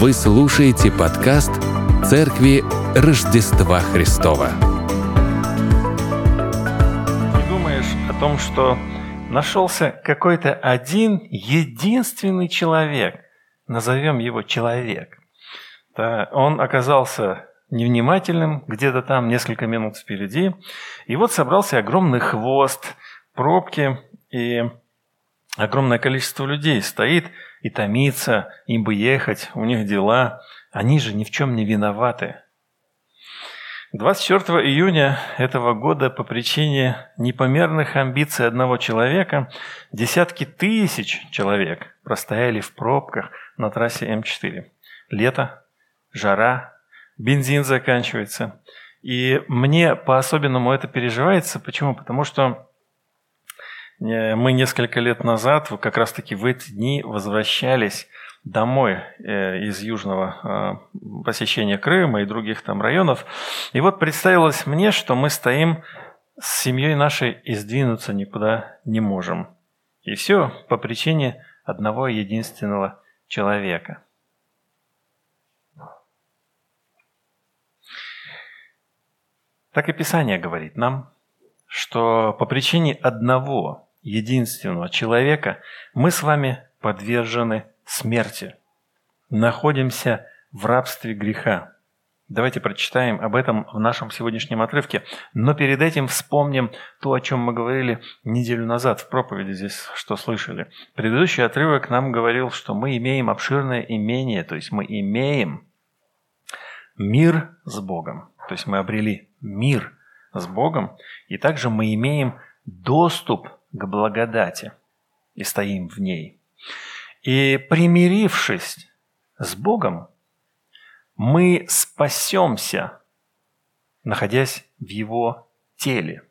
Вы слушаете подкаст Церкви Рождества Христова. Не думаешь о том, что нашелся какой-то один единственный человек, назовем его человек. Он оказался невнимательным, где-то там несколько минут впереди, и вот собрался огромный хвост, пробки, и огромное количество людей стоит и томится, им бы ехать, у них дела, они же ни в чем не виноваты. 24 июня этого года по причине непомерных амбиций одного человека десятки тысяч человек простояли в пробках на трассе М4. Лето, жара, бензин заканчивается. И мне по-особенному это переживается. Почему? Потому что мы несколько лет назад, как раз-таки в эти дни, возвращались домой э, из южного э, посещения Крыма и других там районов. И вот представилось мне, что мы стоим с семьей нашей и сдвинуться никуда не можем. И все по причине одного единственного человека. Так и Писание говорит нам, что по причине одного единственного человека мы с вами подвержены смерти. Находимся в рабстве греха. Давайте прочитаем об этом в нашем сегодняшнем отрывке. Но перед этим вспомним то, о чем мы говорили неделю назад в проповеди здесь, что слышали. Предыдущий отрывок нам говорил, что мы имеем обширное имение, то есть мы имеем мир с Богом. То есть мы обрели мир с Богом, и также мы имеем доступ к благодати и стоим в ней. И примирившись с Богом, мы спасемся, находясь в Его теле.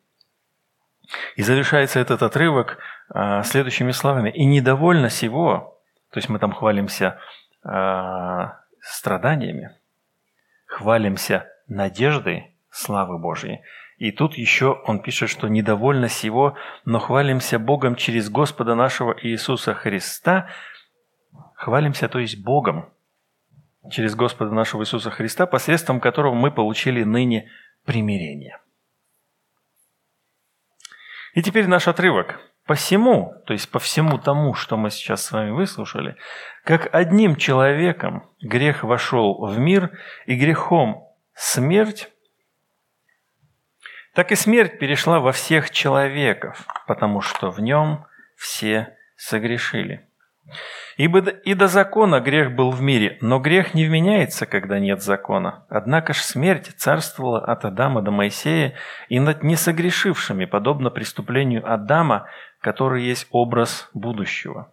И завершается этот отрывок а, следующими словами. «И недовольно сего», то есть мы там хвалимся а, страданиями, хвалимся надеждой славы Божьей. И тут еще он пишет, что недовольно сего, но хвалимся Богом через Господа нашего Иисуса Христа, Хвалимся, то есть Богом, через Господа нашего Иисуса Христа, посредством которого мы получили ныне примирение. И теперь наш отрывок. Посему, то есть по всему тому, что мы сейчас с вами выслушали, как одним человеком грех вошел в мир, и грехом смерть, так и смерть перешла во всех человеков, потому что в нем все согрешили. Ибо и до закона грех был в мире, но грех не вменяется, когда нет закона. Однако ж смерть царствовала от Адама до Моисея и над несогрешившими, подобно преступлению Адама, который есть образ будущего.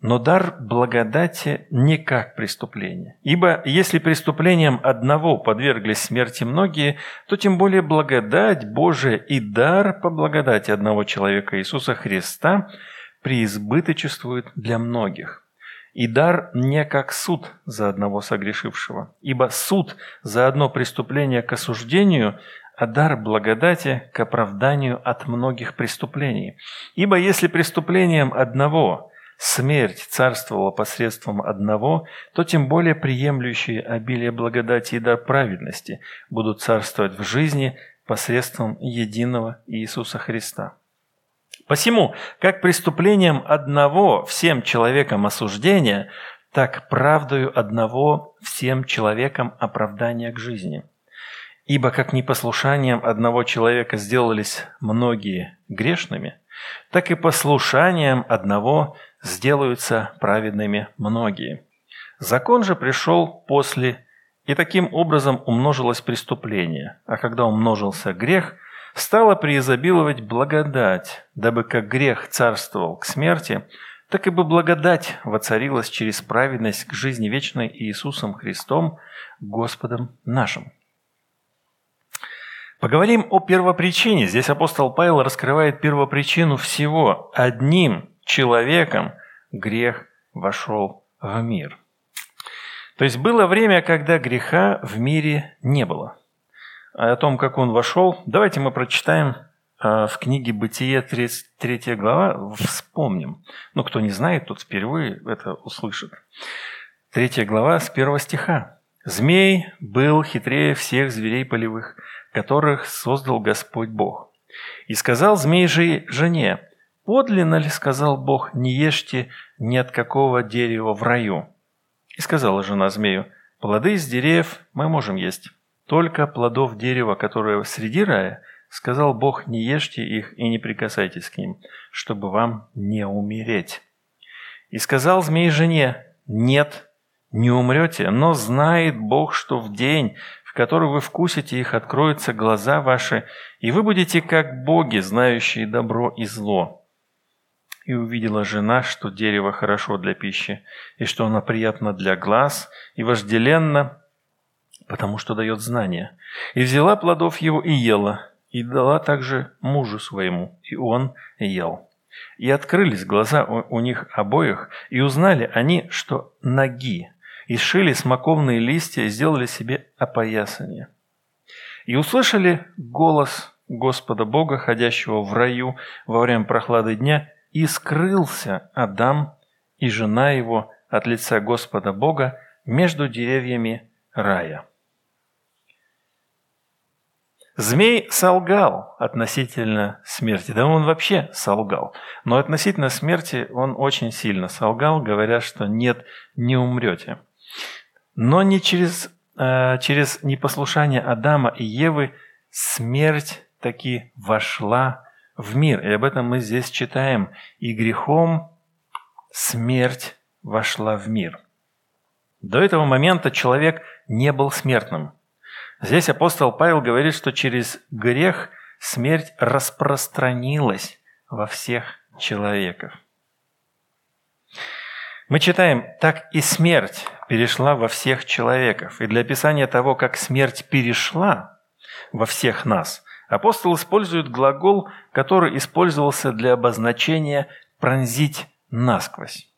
Но дар благодати не как преступление. Ибо если преступлением одного подверглись смерти многие, то тем более благодать Божия и дар по благодати одного человека Иисуса Христа – преизбыточествует для многих. И дар не как суд за одного согрешившего, ибо суд за одно преступление к осуждению, а дар благодати к оправданию от многих преступлений. Ибо если преступлением одного смерть царствовала посредством одного, то тем более приемлющие обилие благодати и дар праведности будут царствовать в жизни посредством единого Иисуса Христа. Посему, как преступлением одного всем человекам осуждения, так правдою одного всем человекам оправдания к жизни. Ибо как непослушанием одного человека сделались многие грешными, так и послушанием одного сделаются праведными многие. Закон же пришел после, и таким образом умножилось преступление, а когда умножился грех – стала преизобиловать благодать, дабы как грех царствовал к смерти, так и бы благодать воцарилась через праведность к жизни вечной Иисусом Христом, Господом нашим. Поговорим о первопричине. Здесь апостол Павел раскрывает первопричину всего. Одним человеком грех вошел в мир. То есть было время, когда греха в мире не было о том, как он вошел, давайте мы прочитаем а, в книге «Бытие» 33 глава, вспомним. Ну, кто не знает, тот впервые это услышит. Третья глава с первого стиха. «Змей был хитрее всех зверей полевых, которых создал Господь Бог. И сказал змей же жене, «Подлинно ли, — сказал Бог, — не ешьте ни от какого дерева в раю?» И сказала жена змею, «Плоды из деревьев мы можем есть, только плодов дерева, которое среди рая, сказал Бог, не ешьте их и не прикасайтесь к ним, чтобы вам не умереть». И сказал змей жене, «Нет, не умрете, но знает Бог, что в день, в который вы вкусите их, откроются глаза ваши, и вы будете как боги, знающие добро и зло. И увидела жена, что дерево хорошо для пищи, и что оно приятно для глаз, и вожделенно, потому что дает знания. И взяла плодов его и ела, и дала также мужу своему, и он ел. И открылись глаза у, них обоих, и узнали они, что ноги, и сшили смоковные листья и сделали себе опоясание. И услышали голос Господа Бога, ходящего в раю во время прохлады дня, и скрылся Адам и жена его от лица Господа Бога между деревьями рая. Змей солгал относительно смерти. Да он вообще солгал. Но относительно смерти он очень сильно солгал, говоря, что нет, не умрете. Но не через, э, через непослушание Адама и Евы смерть таки вошла в мир. И об этом мы здесь читаем. И грехом смерть вошла в мир. До этого момента человек не был смертным. Здесь апостол Павел говорит, что через грех смерть распространилась во всех человеков. Мы читаем, так и смерть перешла во всех человеков. И для описания того, как смерть перешла во всех нас, апостол использует глагол, который использовался для обозначения «пронзить насквозь».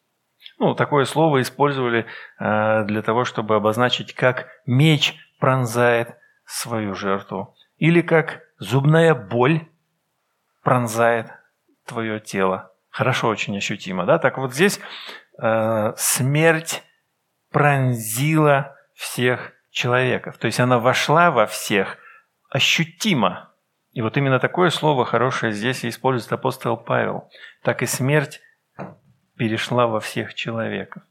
Ну, такое слово использовали э, для того, чтобы обозначить, как меч пронзает свою жертву, или как зубная боль пронзает твое тело. Хорошо очень ощутимо, да? Так вот здесь э, смерть пронзила всех человеков. То есть она вошла во всех ощутимо. И вот именно такое слово хорошее здесь использует апостол Павел. Так и смерть перешла во всех человеков.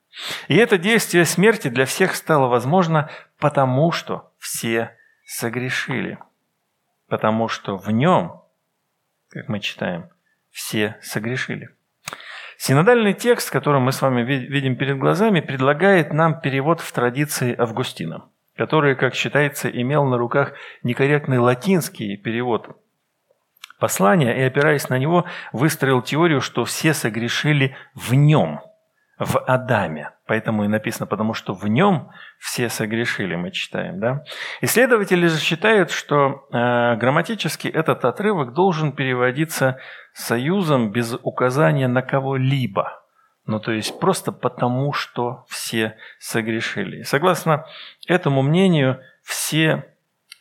И это действие смерти для всех стало возможно, потому что все согрешили. Потому что в нем, как мы читаем, все согрешили. Синодальный текст, который мы с вами видим перед глазами, предлагает нам перевод в традиции Августина, который, как считается, имел на руках некорректный латинский перевод послания и, опираясь на него, выстроил теорию, что все согрешили в нем – в Адаме. Поэтому и написано, потому что в нем все согрешили, мы читаем. Да? Исследователи же считают, что э, грамматически этот отрывок должен переводиться союзом без указания на кого-либо. Ну, то есть просто потому, что все согрешили. И согласно этому мнению, все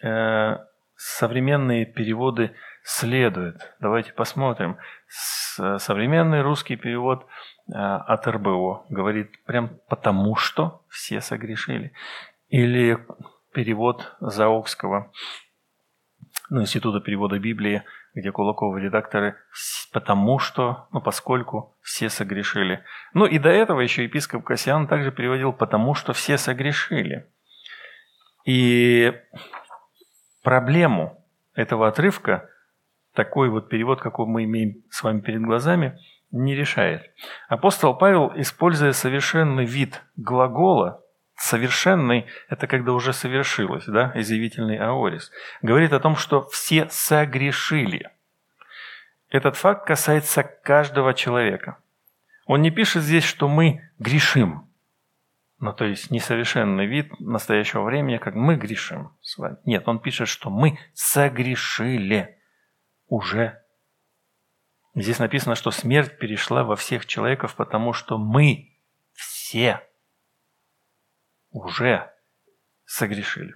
э, современные переводы следуют. Давайте посмотрим. С, современный русский перевод – Э, от РБО. Говорит прям потому, что все согрешили. Или перевод Заокского, ну, Института перевода Библии, где Кулаковы редакторы «потому что», ну, поскольку все согрешили. Ну, и до этого еще епископ Кассиан также переводил «потому что все согрешили». И проблему этого отрывка, такой вот перевод, какой мы имеем с вами перед глазами – не решает. Апостол Павел, используя совершенный вид глагола, совершенный – это когда уже совершилось, да, изъявительный аорис, говорит о том, что все согрешили. Этот факт касается каждого человека. Он не пишет здесь, что мы грешим, ну, то есть несовершенный вид настоящего времени, как мы грешим с вами. Нет, он пишет, что мы согрешили уже Здесь написано, что смерть перешла во всех человеков, потому что мы все уже согрешили.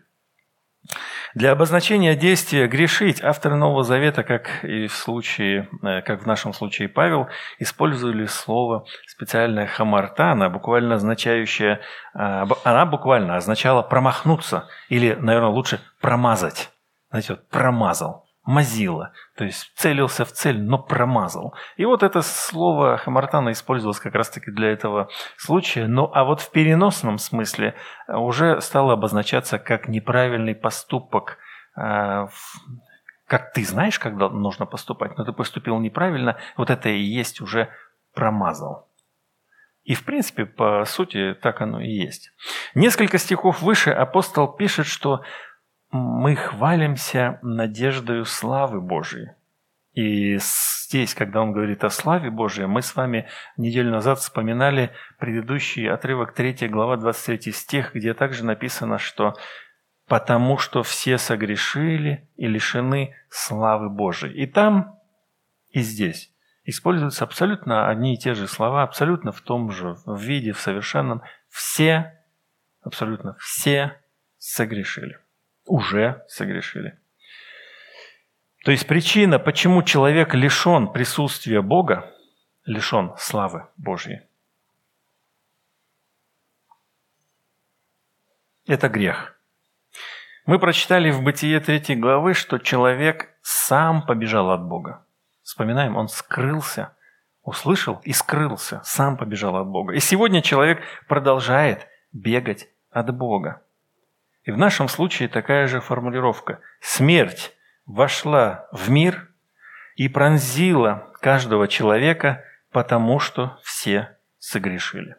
Для обозначения действия «грешить» авторы Нового Завета, как и в случае, э, как в нашем случае Павел, использовали слово специальное «хамартана», буквально означающее, э, она буквально означала «промахнуться» или, наверное, лучше «промазать». Знаете, вот «промазал» мазила, то есть целился в цель, но промазал. И вот это слово Хамартана использовалось как раз-таки для этого случая. Ну а вот в переносном смысле э, уже стало обозначаться как неправильный поступок, э, как ты знаешь, когда нужно поступать, но ты поступил неправильно, вот это и есть уже промазал. И в принципе, по сути, так оно и есть. Несколько стихов выше апостол пишет, что мы хвалимся надеждою славы Божией. И здесь, когда он говорит о славе Божией, мы с вами неделю назад вспоминали предыдущий отрывок 3 глава 23 стих, где также написано, что «потому что все согрешили и лишены славы Божией». И там, и здесь используются абсолютно одни и те же слова, абсолютно в том же виде, в совершенном. Все, абсолютно все согрешили уже согрешили. То есть причина, почему человек лишен присутствия Бога, лишен славы Божьей, это грех. Мы прочитали в Бытие 3 главы, что человек сам побежал от Бога. Вспоминаем, он скрылся, услышал и скрылся, сам побежал от Бога. И сегодня человек продолжает бегать от Бога. И в нашем случае такая же формулировка. Смерть вошла в мир и пронзила каждого человека, потому что все согрешили.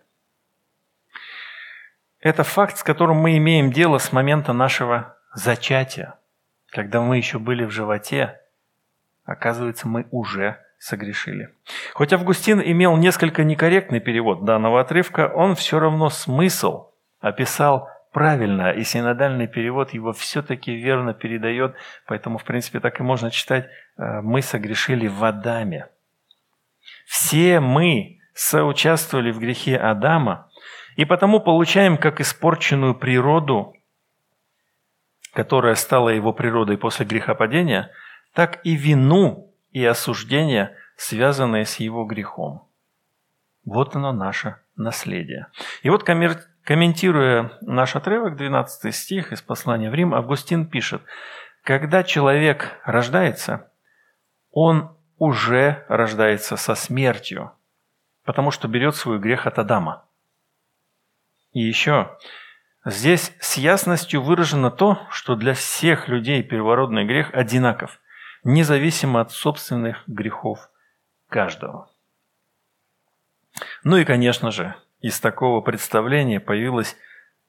Это факт, с которым мы имеем дело с момента нашего зачатия. Когда мы еще были в животе, оказывается, мы уже согрешили. Хоть Августин имел несколько некорректный перевод данного отрывка, он все равно смысл описал правильно, и синодальный перевод его все-таки верно передает, поэтому, в принципе, так и можно читать э, «Мы согрешили в Адаме». Все мы соучаствовали в грехе Адама, и потому получаем как испорченную природу, которая стала его природой после грехопадения, так и вину и осуждение, связанные с его грехом. Вот оно наше наследие. И вот Комментируя наш отрывок, 12 стих из послания в Рим, Августин пишет, «Когда человек рождается, он уже рождается со смертью, потому что берет свой грех от Адама». И еще, здесь с ясностью выражено то, что для всех людей первородный грех одинаков, независимо от собственных грехов каждого. Ну и, конечно же, из такого представления появилось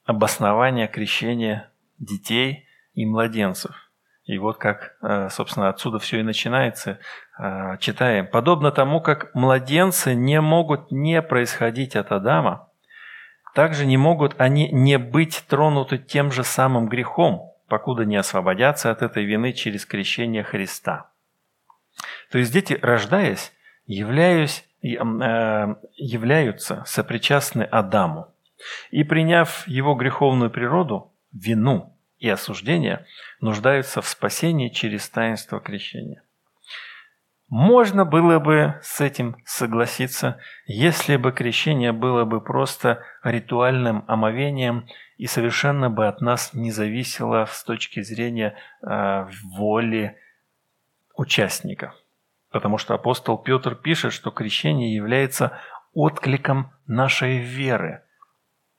обоснование крещения детей и младенцев. И вот как, э, собственно, отсюда все и начинается. Э, читаем. «Подобно тому, как младенцы не могут не происходить от Адама, также не могут они не быть тронуты тем же самым грехом, покуда не освободятся от этой вины через крещение Христа». То есть дети, рождаясь, являясь являются сопричастны Адаму. И приняв его греховную природу, вину и осуждение, нуждаются в спасении через таинство крещения. Можно было бы с этим согласиться, если бы крещение было бы просто ритуальным омовением и совершенно бы от нас не зависело с точки зрения э, воли участника. Потому что апостол Петр пишет, что крещение является откликом нашей веры.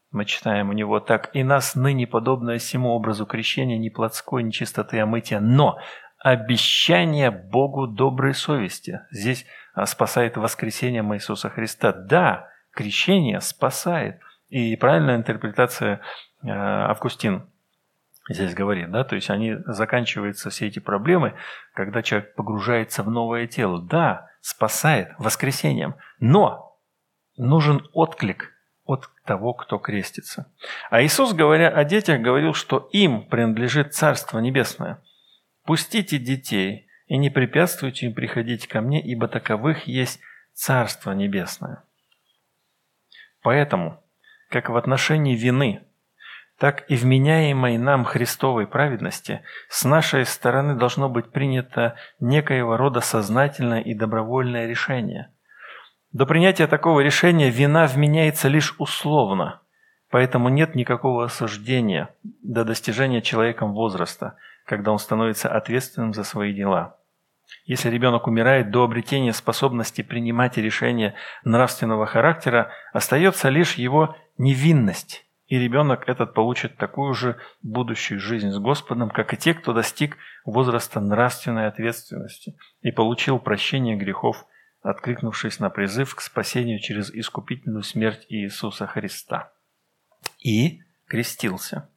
Мы читаем у него так. «И нас ныне подобное всему образу крещения ни плотской, ни чистоты, а мытия, но обещание Богу доброй совести». Здесь а, спасает воскресение Иисуса Христа. Да, крещение спасает. И правильная интерпретация а, Августин здесь говорит, да, то есть они заканчиваются все эти проблемы, когда человек погружается в новое тело. Да, спасает воскресением, но нужен отклик от того, кто крестится. А Иисус, говоря о детях, говорил, что им принадлежит Царство Небесное. «Пустите детей и не препятствуйте им приходить ко мне, ибо таковых есть Царство Небесное». Поэтому, как в отношении вины – так и вменяемой нам Христовой праведности с нашей стороны должно быть принято некоего рода сознательное и добровольное решение. До принятия такого решения вина вменяется лишь условно, поэтому нет никакого осуждения до достижения человеком возраста, когда он становится ответственным за свои дела. Если ребенок умирает до обретения способности принимать решения нравственного характера, остается лишь его невинность и ребенок этот получит такую же будущую жизнь с Господом, как и те, кто достиг возраста нравственной ответственности и получил прощение грехов, откликнувшись на призыв к спасению через искупительную смерть Иисуса Христа. И крестился.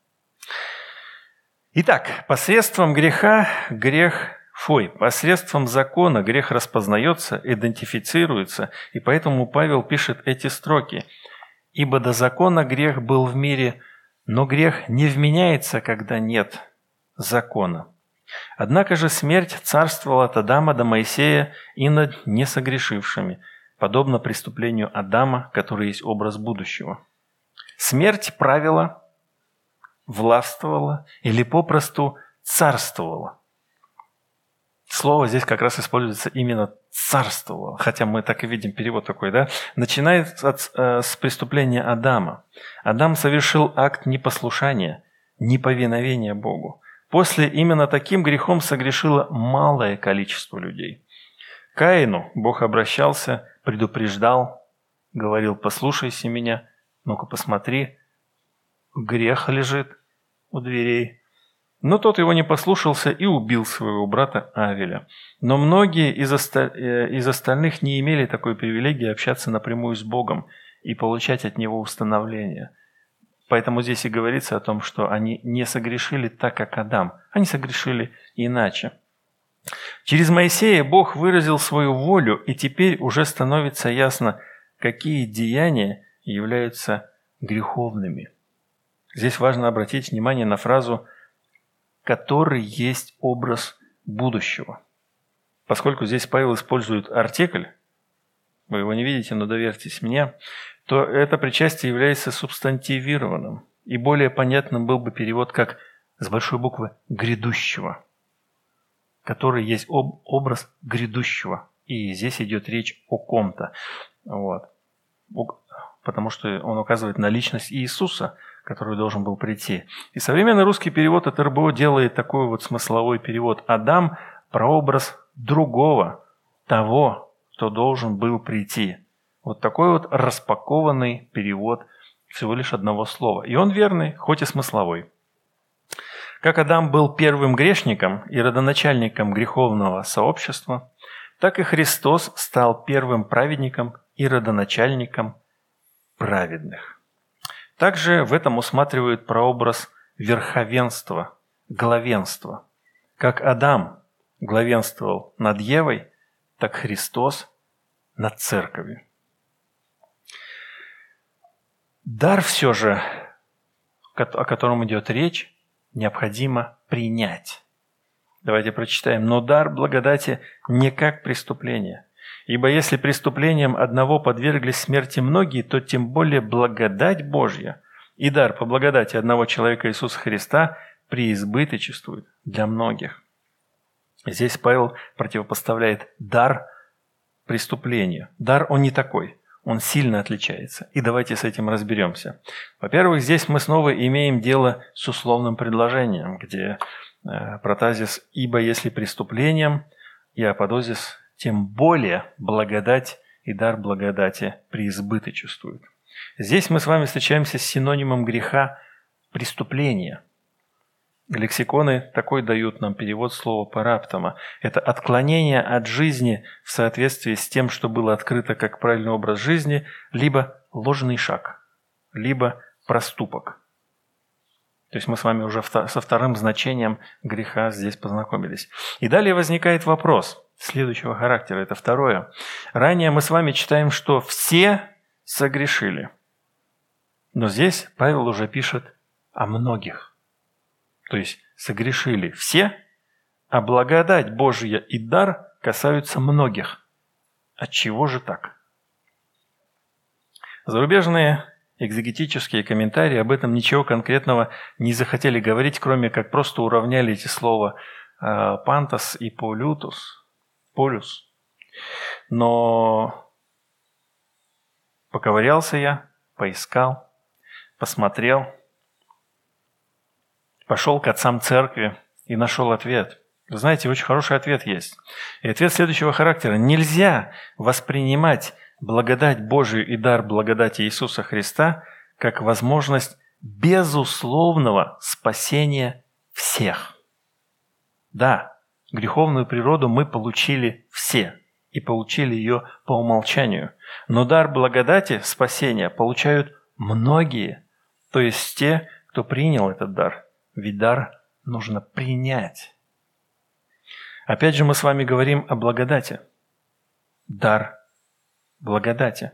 Итак, посредством греха грех Фой, посредством закона грех распознается, идентифицируется, и поэтому Павел пишет эти строки – Ибо до закона грех был в мире, но грех не вменяется, когда нет закона. Однако же смерть царствовала от Адама до Моисея и над несогрешившими, подобно преступлению Адама, который есть образ будущего. Смерть правила, властвовала или попросту царствовала. Слово здесь как раз используется именно царствовало, хотя мы так и видим перевод такой, да, начинает от, э, с преступления Адама. Адам совершил акт непослушания, неповиновения Богу. После именно таким грехом согрешило малое количество людей. Каину Бог обращался, предупреждал, говорил, послушайся меня, ну-ка посмотри, грех лежит у дверей, но тот его не послушался и убил своего брата Авеля. Но многие из, оста... Э, из остальных не имели такой привилегии общаться напрямую с Богом и получать от Него установление. Поэтому здесь и говорится о том, что они не согрешили так, как Адам. Они согрешили иначе. Через Моисея Бог выразил свою волю, и теперь уже становится ясно, какие деяния являются греховными. Здесь важно обратить внимание на фразу «вы» который есть образ будущего. Поскольку здесь Павел использует артикль, вы его не видите, но доверьтесь мне, то это причастие является субстантивированным. И более понятным был бы перевод как с большой буквы «грядущего», который есть об, образ грядущего. И здесь идет речь о ком-то. Вот. Потому что он указывает на личность Иисуса – который должен был прийти. И современный русский перевод от РБО делает такой вот смысловой перевод. Адам – прообраз другого, того, кто должен был прийти. Вот такой вот распакованный перевод всего лишь одного слова. И он верный, хоть и смысловой. Как Адам был первым грешником и родоначальником греховного сообщества, так и Христос стал первым праведником и родоначальником праведных. Также в этом усматривают прообраз верховенства, главенства. Как Адам главенствовал над Евой, так Христос над церковью. Дар все же, о котором идет речь, необходимо принять. Давайте прочитаем. «Но дар благодати не как преступление. Ибо если преступлением одного подверглись смерти многие, то тем более благодать Божья и дар по благодати одного человека Иисуса Христа преизбыточествует для многих. Здесь Павел противопоставляет дар преступлению. Дар он не такой, он сильно отличается. И давайте с этим разберемся. Во-первых, здесь мы снова имеем дело с условным предложением, где э, протазис «ибо если преступлением» и аподозис тем более благодать и дар благодати преизбыточествуют. Здесь мы с вами встречаемся с синонимом греха преступления. Лексиконы такой дают нам перевод слова «параптома». Это отклонение от жизни в соответствии с тем, что было открыто как правильный образ жизни, либо ложный шаг, либо проступок. То есть мы с вами уже со вторым значением греха здесь познакомились. И далее возникает вопрос следующего характера. Это второе. Ранее мы с вами читаем, что все согрешили. Но здесь Павел уже пишет о многих. То есть согрешили все, а благодать Божья и дар касаются многих. От чего же так? Зарубежные экзегетические комментарии об этом ничего конкретного не захотели говорить, кроме как просто уравняли эти слова э, пантос и полютус, полюс. Но поковырялся я, поискал, посмотрел, пошел к отцам церкви и нашел ответ. Вы знаете, очень хороший ответ есть. И ответ следующего характера. Нельзя воспринимать благодать Божию и дар благодати Иисуса Христа как возможность безусловного спасения всех. Да, греховную природу мы получили все и получили ее по умолчанию. Но дар благодати, спасения получают многие, то есть те, кто принял этот дар. Ведь дар нужно принять. Опять же мы с вами говорим о благодати. Дар благодати.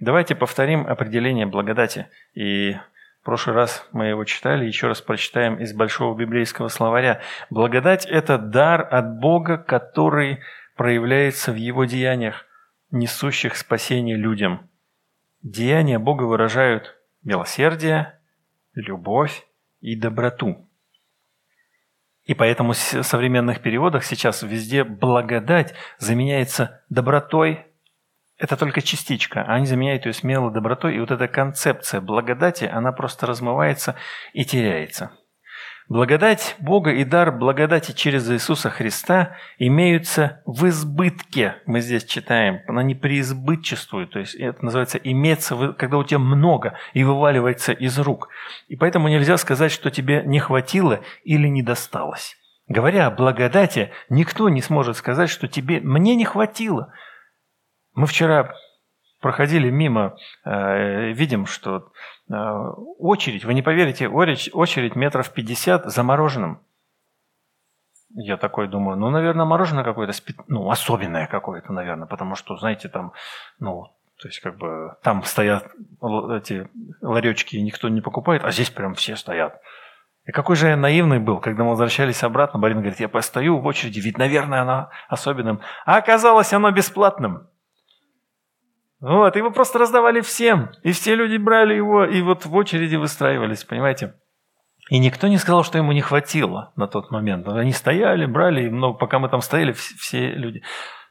Давайте повторим определение благодати. И прошлый раз мы его читали, еще раз прочитаем из Большого библейского словаря. Благодать – это дар от Бога, который проявляется в Его деяниях, несущих спасение людям. Деяния Бога выражают милосердие, любовь и доброту. И поэтому в современных переводах сейчас везде благодать заменяется добротой, это только частичка, а они заменяют ее смелой добротой, и вот эта концепция благодати, она просто размывается и теряется. Благодать Бога и дар благодати через Иисуса Христа имеются в избытке, мы здесь читаем, она не преизбытчествует, то есть это называется иметься, когда у тебя много и вываливается из рук. И поэтому нельзя сказать, что тебе не хватило или не досталось. Говоря о благодати, никто не сможет сказать, что тебе мне не хватило. Мы вчера проходили мимо, э, видим, что э, очередь, вы не поверите, очередь метров 50 за мороженым. Я такой думаю, ну, наверное, мороженое какое-то, ну, особенное какое-то, наверное, потому что, знаете, там, ну, то есть, как бы, там стоят эти ларечки, и никто не покупает, а здесь прям все стоят. И какой же я наивный был, когда мы возвращались обратно, Барин говорит, я постою в очереди, ведь, наверное, оно особенным. А оказалось, оно бесплатным. Вот, его просто раздавали всем. И все люди брали его, и вот в очереди выстраивались, понимаете? И никто не сказал, что ему не хватило на тот момент. Они стояли, брали, но пока мы там стояли, все люди.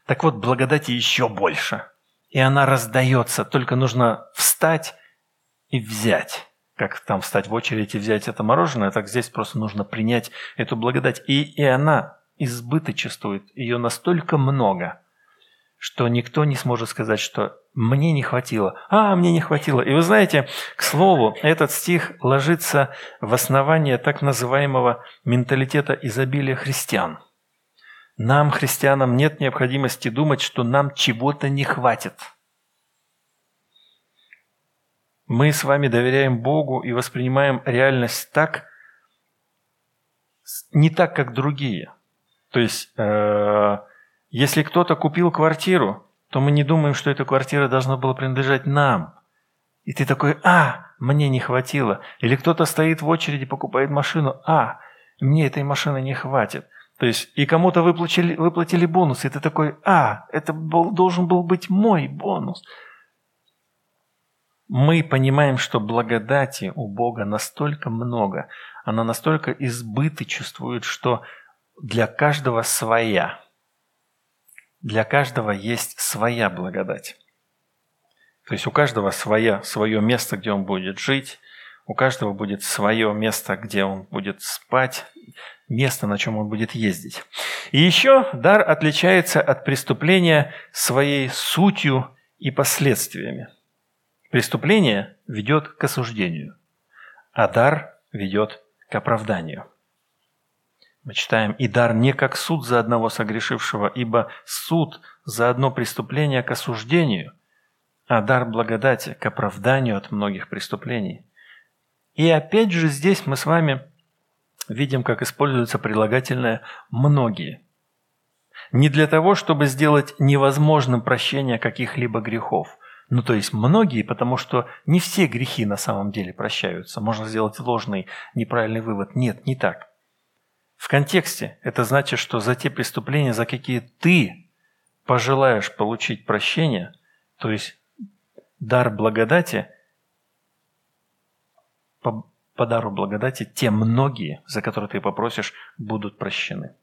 Так вот, благодати еще больше. И она раздается, только нужно встать и взять. Как там встать в очередь и взять это мороженое, так здесь просто нужно принять эту благодать. И, и она избыточествует, ее настолько много – что никто не сможет сказать, что мне не хватило. А, мне не хватило. И вы знаете, к слову, этот стих ложится в основание так называемого менталитета изобилия христиан. Нам, христианам, нет необходимости думать, что нам чего-то не хватит. Мы с вами доверяем Богу и воспринимаем реальность так, не так, как другие. То есть, э, если кто-то купил квартиру, то мы не думаем, что эта квартира должна была принадлежать нам. И ты такой, а, мне не хватило. Или кто-то стоит в очереди, покупает машину, а, мне этой машины не хватит. То есть, и кому-то выплатили, выплатили бонус, и ты такой, а, это был, должен был быть мой бонус. Мы понимаем, что благодати у Бога настолько много, она настолько избыточествует, что для каждого своя – для каждого есть своя благодать. То есть у каждого своя, свое место, где он будет жить, у каждого будет свое место, где он будет спать, место, на чем он будет ездить. И еще дар отличается от преступления своей сутью и последствиями. Преступление ведет к осуждению, а дар ведет к оправданию. Мы читаем, «И дар не как суд за одного согрешившего, ибо суд за одно преступление к осуждению, а дар благодати к оправданию от многих преступлений». И опять же здесь мы с вами видим, как используется прилагательное «многие». Не для того, чтобы сделать невозможным прощение каких-либо грехов. Ну, то есть многие, потому что не все грехи на самом деле прощаются. Можно сделать ложный, неправильный вывод. Нет, не так. В контексте это значит, что за те преступления, за какие ты пожелаешь получить прощение, то есть дар благодати, по, по дару благодати, те многие, за которые ты попросишь, будут прощены.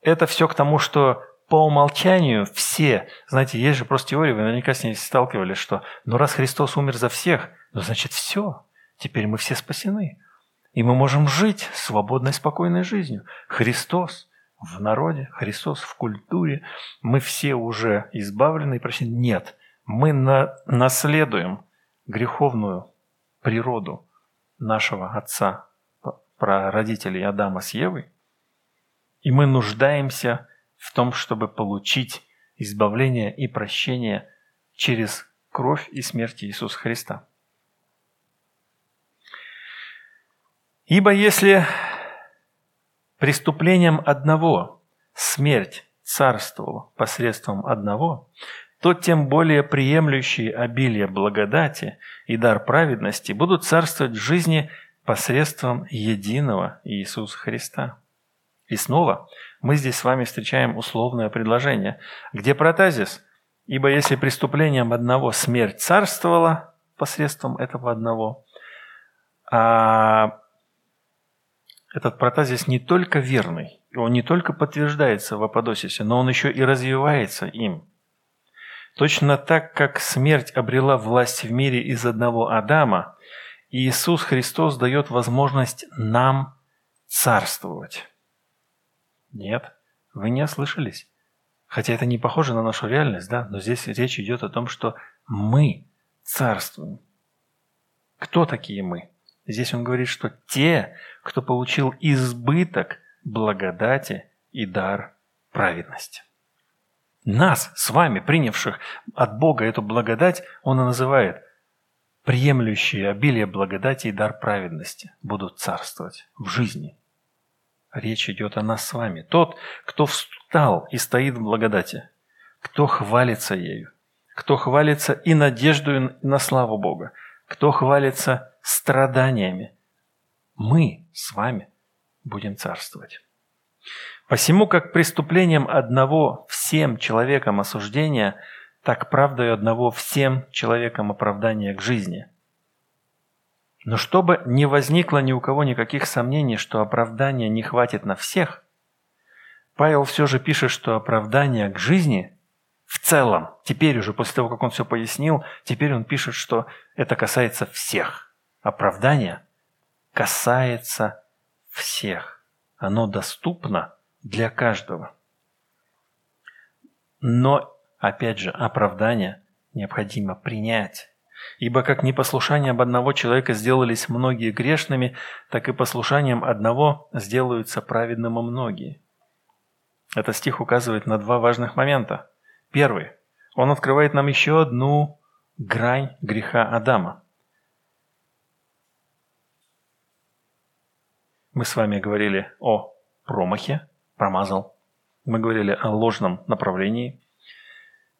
Это все к тому, что по умолчанию все, знаете, есть же просто теория, вы наверняка с ней сталкивались, что ну раз Христос умер за всех, ну значит все, теперь мы все спасены. И мы можем жить свободной, спокойной жизнью. Христос в народе, Христос в культуре, мы все уже избавлены и прощены. Нет, мы на, наследуем греховную природу нашего отца, про родителей Адама с Евой, и мы нуждаемся в том, чтобы получить избавление и прощение через кровь и смерть Иисуса Христа. Ибо если преступлением одного смерть царствовала посредством одного, то тем более приемлющие обилие благодати и дар праведности будут царствовать в жизни посредством единого Иисуса Христа. И снова мы здесь с вами встречаем условное предложение, где протазис «Ибо если преступлением одного смерть царствовала посредством этого одного», а этот протазис не только верный, он не только подтверждается в аподосисе, но он еще и развивается им. Точно так, как смерть обрела власть в мире из одного Адама, Иисус Христос дает возможность нам царствовать. Нет, вы не ослышались. Хотя это не похоже на нашу реальность, да, но здесь речь идет о том, что мы царствуем. Кто такие мы? Здесь он говорит, что те, кто получил избыток благодати и дар праведности. Нас, с вами, принявших от Бога эту благодать, он и называет приемлющие обилие благодати и дар праведности будут царствовать в жизни – Речь идет о нас с вами. Тот, кто встал и стоит в благодати, кто хвалится ею, кто хвалится и надеждою на славу Бога, кто хвалится страданиями. Мы с вами будем царствовать. Посему, как преступлением одного всем человекам осуждения, так правдой одного всем человекам оправдания к жизни – но чтобы не возникло ни у кого никаких сомнений, что оправдания не хватит на всех, Павел все же пишет, что оправдание к жизни в целом, теперь уже после того, как он все пояснил, теперь он пишет, что это касается всех. Оправдание касается всех. Оно доступно для каждого. Но, опять же, оправдание необходимо принять. Ибо как непослушанием одного человека сделались многие грешными, так и послушанием одного сделаются праведным многие. Этот стих указывает на два важных момента. Первый. Он открывает нам еще одну грань греха Адама. Мы с вами говорили о промахе, промазал. Мы говорили о ложном направлении.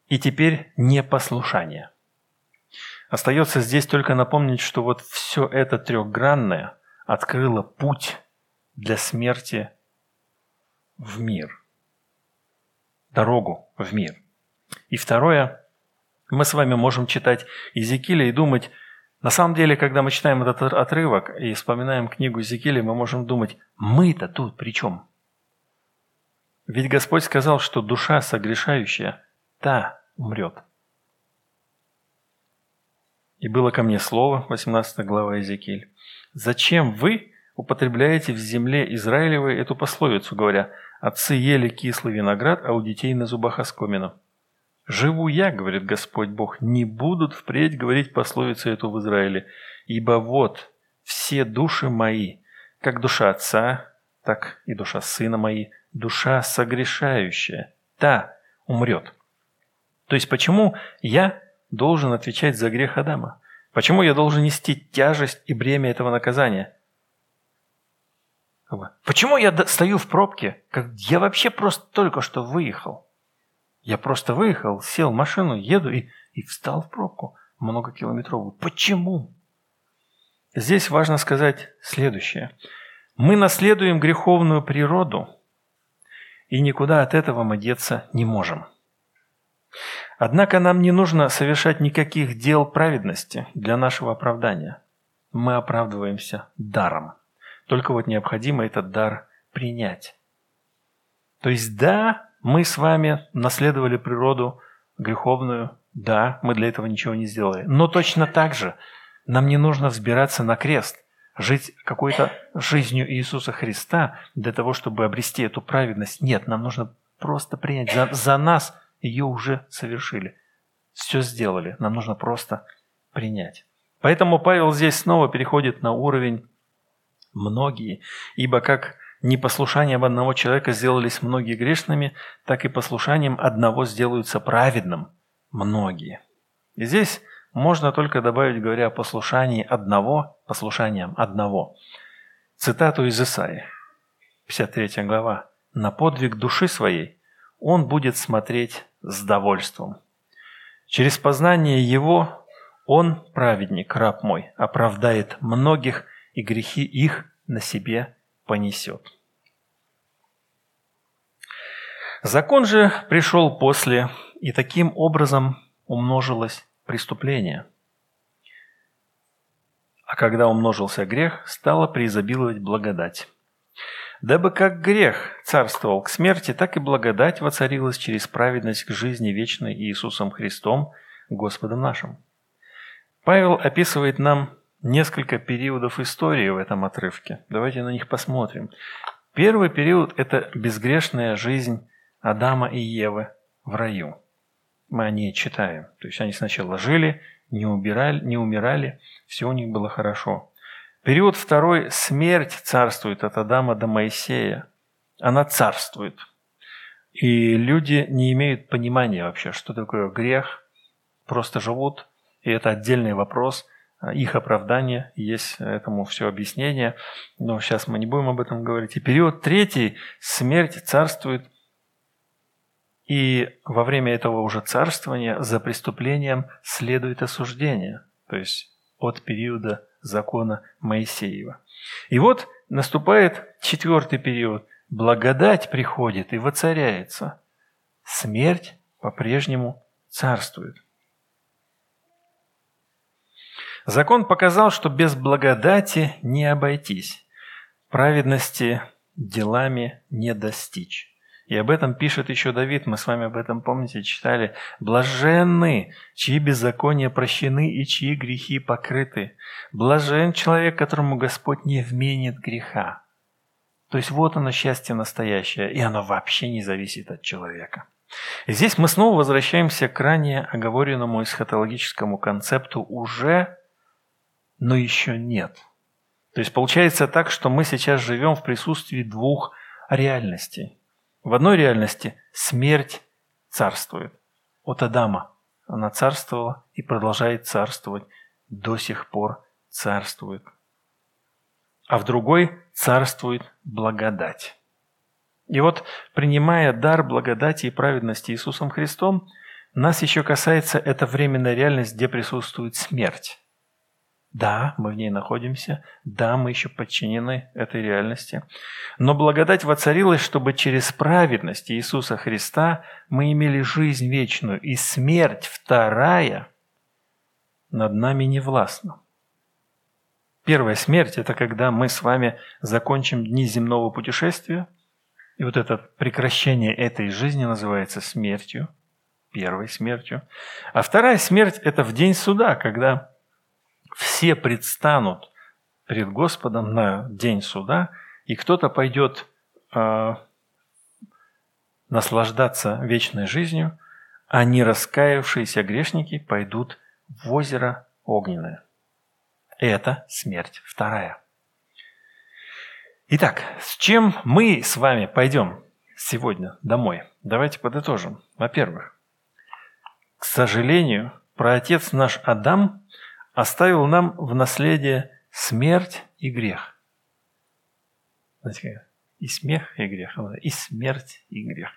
И теперь непослушание. Остается здесь только напомнить, что вот все это трехгранное открыло путь для смерти в мир. Дорогу в мир. И второе, мы с вами можем читать Иезекииля и думать, на самом деле, когда мы читаем этот отрывок и вспоминаем книгу Иезекииля, мы можем думать, мы-то тут при чем? Ведь Господь сказал, что душа согрешающая, та умрет. И было ко мне слово, 18 глава Иезекииль. Зачем вы употребляете в земле Израилевой эту пословицу, говоря, «Отцы ели кислый виноград, а у детей на зубах оскомину». «Живу я, — говорит Господь Бог, — не будут впредь говорить пословицу эту в Израиле, ибо вот все души мои, как душа отца, так и душа сына мои, душа согрешающая, та умрет». То есть почему я должен отвечать за грех Адама? Почему я должен нести тяжесть и бремя этого наказания? Почему я стою в пробке? Как я вообще просто только что выехал. Я просто выехал, сел в машину, еду и, и встал в пробку многокилометровую. Почему? Здесь важно сказать следующее. Мы наследуем греховную природу, и никуда от этого мы деться не можем. Однако нам не нужно совершать никаких дел праведности для нашего оправдания. мы оправдываемся даром. Только вот необходимо этот дар принять. То есть да, мы с вами наследовали природу греховную, да, мы для этого ничего не сделали. Но точно так же нам не нужно взбираться на крест, жить какой-то жизнью Иисуса Христа для того, чтобы обрести эту праведность. Нет, нам нужно просто принять. За, за нас ее уже совершили. Все сделали. Нам нужно просто принять. Поэтому Павел здесь снова переходит на уровень многие, ибо как непослушанием одного человека сделались многие грешными, так и послушанием одного сделаются праведным многие. И здесь можно только добавить, говоря о послушании одного, послушанием одного. Цитату из Исаии, 53 глава. «На подвиг души своей он будет смотреть с довольством. Через познание его он, праведник, раб мой, оправдает многих, и грехи их на себе понесет». Закон же пришел после, и таким образом умножилось преступление. А когда умножился грех, стала преизобиловать благодать. Дабы как грех царствовал к смерти, так и благодать воцарилась через праведность к жизни вечной Иисусом Христом, Господом нашим. Павел описывает нам несколько периодов истории в этом отрывке. Давайте на них посмотрим. Первый период – это безгрешная жизнь Адама и Евы в раю. Мы о ней читаем. То есть они сначала жили, не, убирали, не умирали, все у них было хорошо. Период второй – смерть царствует от Адама до Моисея. Она царствует. И люди не имеют понимания вообще, что такое грех, просто живут, и это отдельный вопрос, их оправдание, есть этому все объяснение, но сейчас мы не будем об этом говорить. И период третий – смерть царствует и во время этого уже царствования за преступлением следует осуждение, то есть от периода закона Моисеева. И вот наступает четвертый период. Благодать приходит и воцаряется. Смерть по-прежнему царствует. Закон показал, что без благодати не обойтись, праведности делами не достичь. И об этом пишет еще Давид, мы с вами об этом, помните, читали. «Блаженны, чьи беззакония прощены и чьи грехи покрыты. Блажен человек, которому Господь не вменит греха». То есть вот оно счастье настоящее, и оно вообще не зависит от человека. И здесь мы снова возвращаемся к ранее оговоренному эсхатологическому концепту «уже, но еще нет». То есть получается так, что мы сейчас живем в присутствии двух реальностей – в одной реальности смерть царствует. От Адама она царствовала и продолжает царствовать, до сих пор царствует. А в другой царствует благодать. И вот, принимая дар благодати и праведности Иисусом Христом, нас еще касается эта временная реальность, где присутствует смерть. Да, мы в ней находимся. Да, мы еще подчинены этой реальности. Но благодать воцарилась, чтобы через праведность Иисуса Христа мы имели жизнь вечную, и смерть вторая над нами не властна. Первая смерть – это когда мы с вами закончим дни земного путешествия, и вот это прекращение этой жизни называется смертью, первой смертью. А вторая смерть – это в день суда, когда все предстанут пред Господом на день суда, и кто-то пойдет э, наслаждаться вечной жизнью, а не раскаявшиеся грешники пойдут в озеро огненное. Это смерть вторая. Итак, с чем мы с вами пойдем сегодня домой? Давайте подытожим. Во-первых, к сожалению, праотец наш Адам оставил нам в наследие смерть и грех. Знаете, и смех, и грех, и смерть, и грех.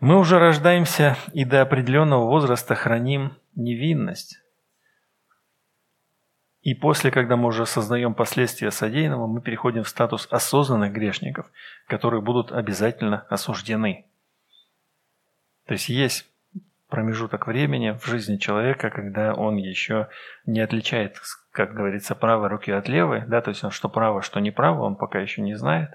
Мы уже рождаемся и до определенного возраста храним невинность. И после, когда мы уже осознаем последствия содеянного, мы переходим в статус осознанных грешников, которые будут обязательно осуждены. То есть есть промежуток времени в жизни человека, когда он еще не отличает как говорится, правой руки от левой, да, то есть он что право, что неправо, он пока еще не знает.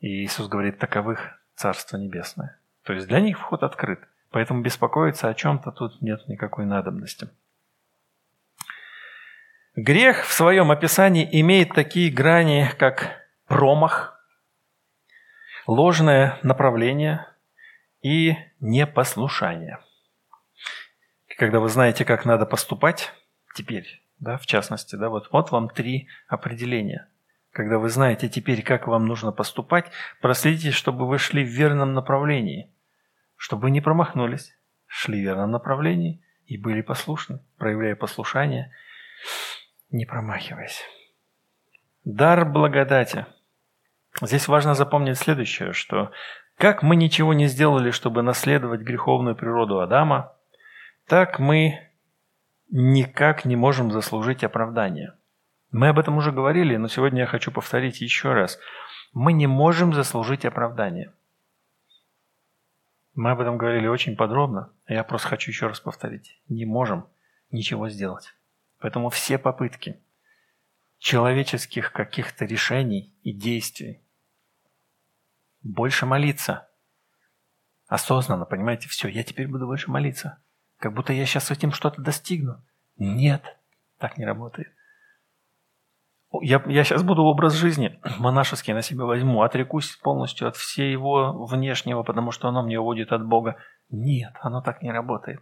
И Иисус говорит, таковых Царство Небесное. То есть для них вход открыт. Поэтому беспокоиться о чем-то тут нет никакой надобности. Грех в своем описании имеет такие грани, как промах, ложное направление и непослушание. Когда вы знаете, как надо поступать, теперь, да, в частности, да, вот, вот вам три определения. Когда вы знаете теперь, как вам нужно поступать, проследите, чтобы вы шли в верном направлении, чтобы не промахнулись, шли в верном направлении и были послушны, проявляя послушание, не промахиваясь. Дар благодати. Здесь важно запомнить следующее, что как мы ничего не сделали, чтобы наследовать греховную природу Адама, так мы никак не можем заслужить оправдание. Мы об этом уже говорили, но сегодня я хочу повторить еще раз. Мы не можем заслужить оправдание. Мы об этом говорили очень подробно, а я просто хочу еще раз повторить. Не можем ничего сделать. Поэтому все попытки человеческих каких-то решений и действий больше молиться. Осознанно, понимаете, все, я теперь буду больше молиться. Как будто я сейчас этим что-то достигну. Нет, так не работает. Я, я сейчас буду образ жизни монашеский на себя возьму, отрекусь полностью от всего внешнего, потому что оно мне уводит от Бога. Нет, оно так не работает.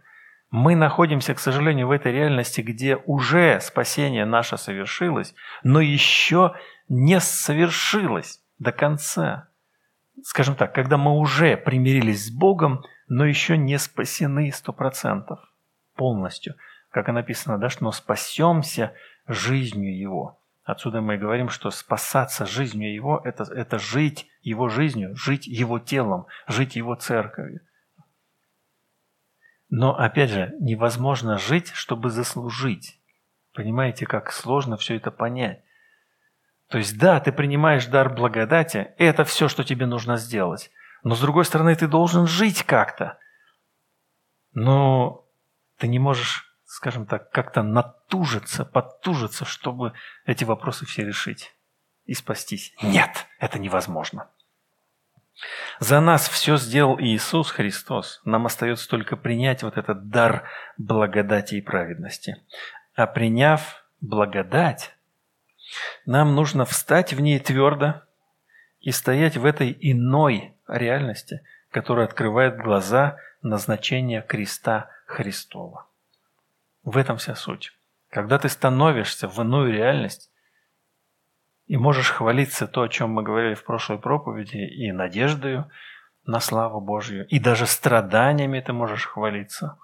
Мы находимся, к сожалению, в этой реальности, где уже спасение наше совершилось, но еще не совершилось до конца. Скажем так, когда мы уже примирились с Богом, но еще не спасены сто процентов полностью. Как и написано, да, что спасемся жизнью Его. Отсюда мы говорим, что спасаться жизнью Его это, – это жить Его жизнью, жить Его телом, жить Его церковью. Но, опять же, невозможно жить, чтобы заслужить. Понимаете, как сложно все это понять. То есть, да, ты принимаешь дар благодати, это все, что тебе нужно сделать. Но с другой стороны, ты должен жить как-то. Но ты не можешь, скажем так, как-то натужиться, подтужиться, чтобы эти вопросы все решить и спастись. Нет, это невозможно. За нас все сделал Иисус Христос. Нам остается только принять вот этот дар благодати и праведности. А приняв благодать, нам нужно встать в ней твердо и стоять в этой иной реальности, которая открывает глаза на значение креста Христова. В этом вся суть. Когда ты становишься в иную реальность и можешь хвалиться то, о чем мы говорили в прошлой проповеди, и надеждою на славу Божью, и даже страданиями ты можешь хвалиться.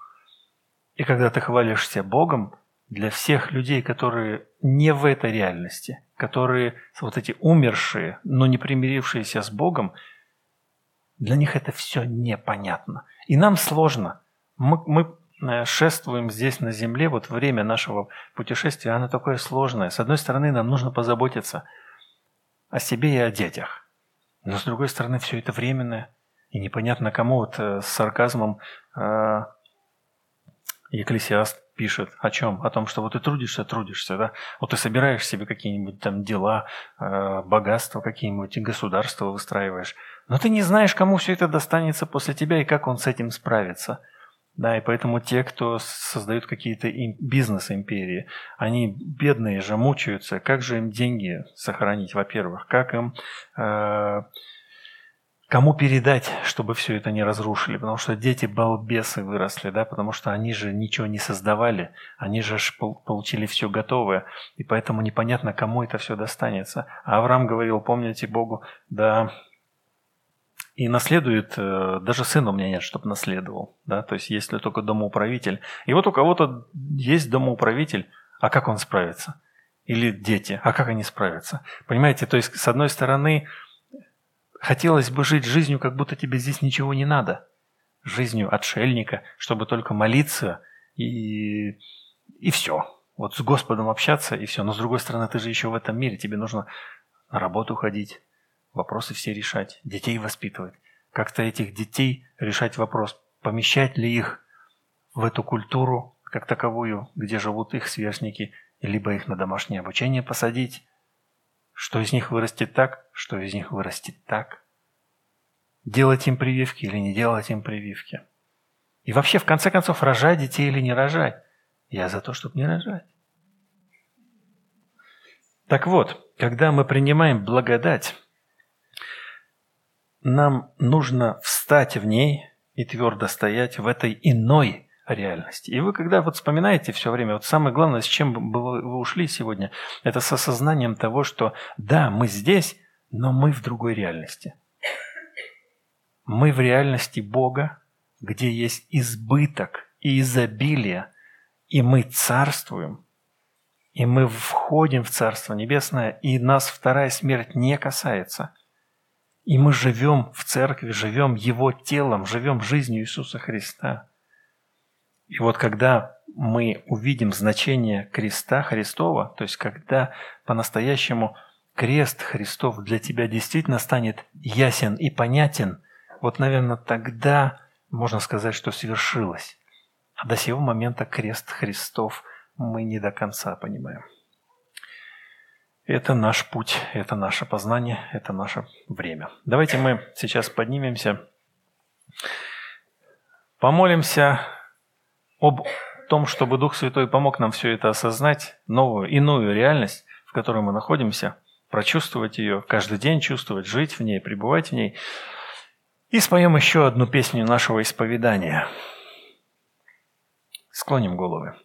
И когда ты хвалишься Богом, для всех людей, которые не в этой реальности, которые вот эти умершие, но не примирившиеся с Богом, для них это все непонятно. И нам сложно. Мы, мы э, шествуем здесь на земле, вот время нашего путешествия, оно такое сложное. С одной стороны, нам нужно позаботиться о себе и о детях. Но с другой стороны, все это временное. И непонятно кому, вот э, с сарказмом э, Екклесиаст пишет о чем? О том, что вот ты трудишься, трудишься, да? Вот ты собираешь себе какие-нибудь там дела, э, богатства какие-нибудь, и государство выстраиваешь. Но ты не знаешь, кому все это достанется после тебя и как он с этим справится. Да, и поэтому те, кто создают какие-то бизнес-империи, они бедные же мучаются. Как же им деньги сохранить, во-первых? Как им э, Кому передать, чтобы все это не разрушили? Потому что дети балбесы выросли, да, потому что они же ничего не создавали, они же получили все готовое, и поэтому непонятно, кому это все достанется. А Авраам говорил, помните Богу, да, и наследует, э, даже сына у меня нет, чтобы наследовал, да, то есть если только домоуправитель. И вот у кого-то есть домоуправитель, а как он справится? Или дети, а как они справятся? Понимаете, то есть с одной стороны, Хотелось бы жить жизнью, как будто тебе здесь ничего не надо. Жизнью отшельника, чтобы только молиться и, и все. Вот с Господом общаться и все. Но с другой стороны, ты же еще в этом мире. Тебе нужно на работу ходить, вопросы все решать, детей воспитывать. Как-то этих детей решать вопрос, помещать ли их в эту культуру, как таковую, где живут их сверстники, либо их на домашнее обучение посадить, что из них вырастет так, что из них вырастет так. Делать им прививки или не делать им прививки. И вообще, в конце концов, рожать детей или не рожать. Я за то, чтобы не рожать. Так вот, когда мы принимаем благодать, нам нужно встать в ней и твердо стоять в этой иной реальности. И вы, когда вот вспоминаете все время, вот самое главное, с чем вы, вы ушли сегодня, это с осознанием того, что да, мы здесь, но мы в другой реальности. Мы в реальности Бога, где есть избыток и изобилие, и мы царствуем, и мы входим в Царство Небесное, и нас вторая смерть не касается. И мы живем в церкви, живем Его телом, живем жизнью Иисуса Христа. И вот когда мы увидим значение креста Христова, то есть когда по-настоящему крест Христов для тебя действительно станет ясен и понятен, вот, наверное, тогда можно сказать, что свершилось. А до сего момента крест Христов мы не до конца понимаем. Это наш путь, это наше познание, это наше время. Давайте мы сейчас поднимемся, помолимся об том, чтобы Дух Святой помог нам все это осознать, новую, иную реальность, в которой мы находимся, прочувствовать ее, каждый день чувствовать, жить в ней, пребывать в ней. И споем еще одну песню нашего исповедания. Склоним головы.